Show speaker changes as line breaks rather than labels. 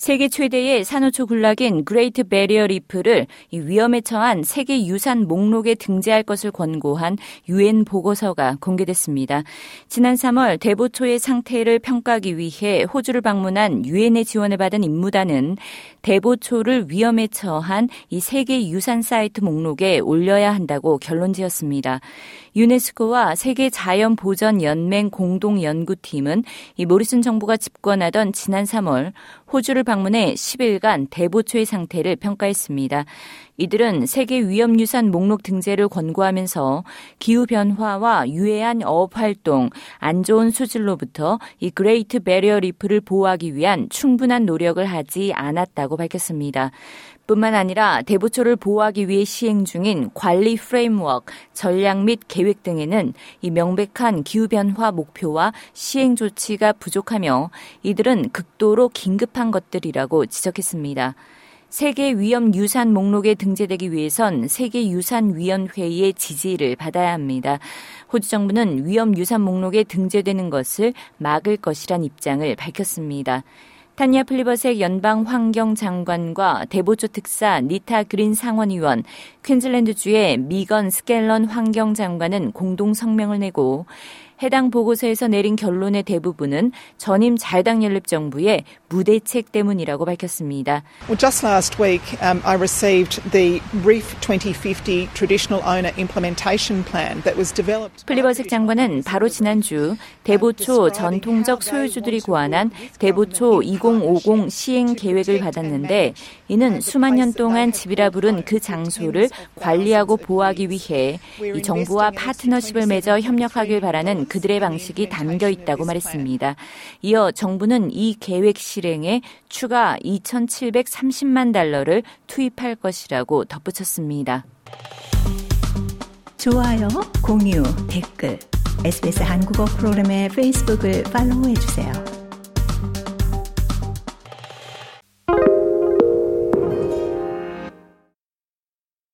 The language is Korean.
세계 최대의 산호초 군락인 그레이트 배리어 리프를 위험에 처한 세계 유산 목록에 등재할 것을 권고한 유엔 보고서가 공개됐습니다. 지난 3월 대보초의 상태를 평가하기 위해 호주를 방문한 유엔의 지원을 받은 임무단은 대보초를 위험에 처한 이 세계 유산 사이트 목록에 올려야 한다고 결론지었습니다. 유네스코와 세계 자연 보전 연맹 공동 연구팀은 이 모리슨 정부가 집권하던 지난 3월 호주를 방문해 10일간 대보초의 상태를 평가했습니다. 이들은 세계 위험유산 목록 등재를 권고하면서 기후변화와 유해한 어업 활동, 안 좋은 수질로부터 이 그레이트 배리어 리프를 보호하기 위한 충분한 노력을 하지 않았다고 밝혔습니다. 뿐만 아니라 대보초를 보호하기 위해 시행 중인 관리 framework, 전략 및 계획 등에는 이 명백한 기후변화 목표와 시행 조치가 부족하며 이들은 극도로 긴급한 것들 이라고 지적했습니다. 세계 위험 유산 목록에 등재되기 위해선 세계 유산 위원회의 지지를 받아야 합니다. 호주 정부는 위험 유산 목록에 등재되는 것을 막을 것이란 입장을 밝혔습니다. 타니아 플리버색 연방 환경 장관과 대보초 특사 니타 그린 상원의원, 퀸즐랜드주의 미건 스켈런 환경 장관은 공동 성명을 내고 해당 보고서에서 내린 결론의 대부분은 전임 자유당 연립 정부의 무대책 때문이라고 밝혔습니다.
Well, just last week um, I received the Reef 2050 Traditional Owner Implementation Plan that was developed.
플리버색 장관은 바로 지난주 대보초 전통적 소유주들이 고안한 대보초 2050 시행 계획을 받았는데 이는 수만 년 동안 집이라 부른 그 장소를 관리하고 보호하기 위해 이 정부와 파트너십을 맺어 협력하길 바라는 그들의 방식이 담겨 있다고 말했습니다. 이어 정부는 이 계획 실행에 추가 2,730만 달러를 투입할 것이라고 덧붙였습니다.
좋아요, 공유, 댓글, SBS 한국어 프로그램의 페이스북을 팔로우해 주세요.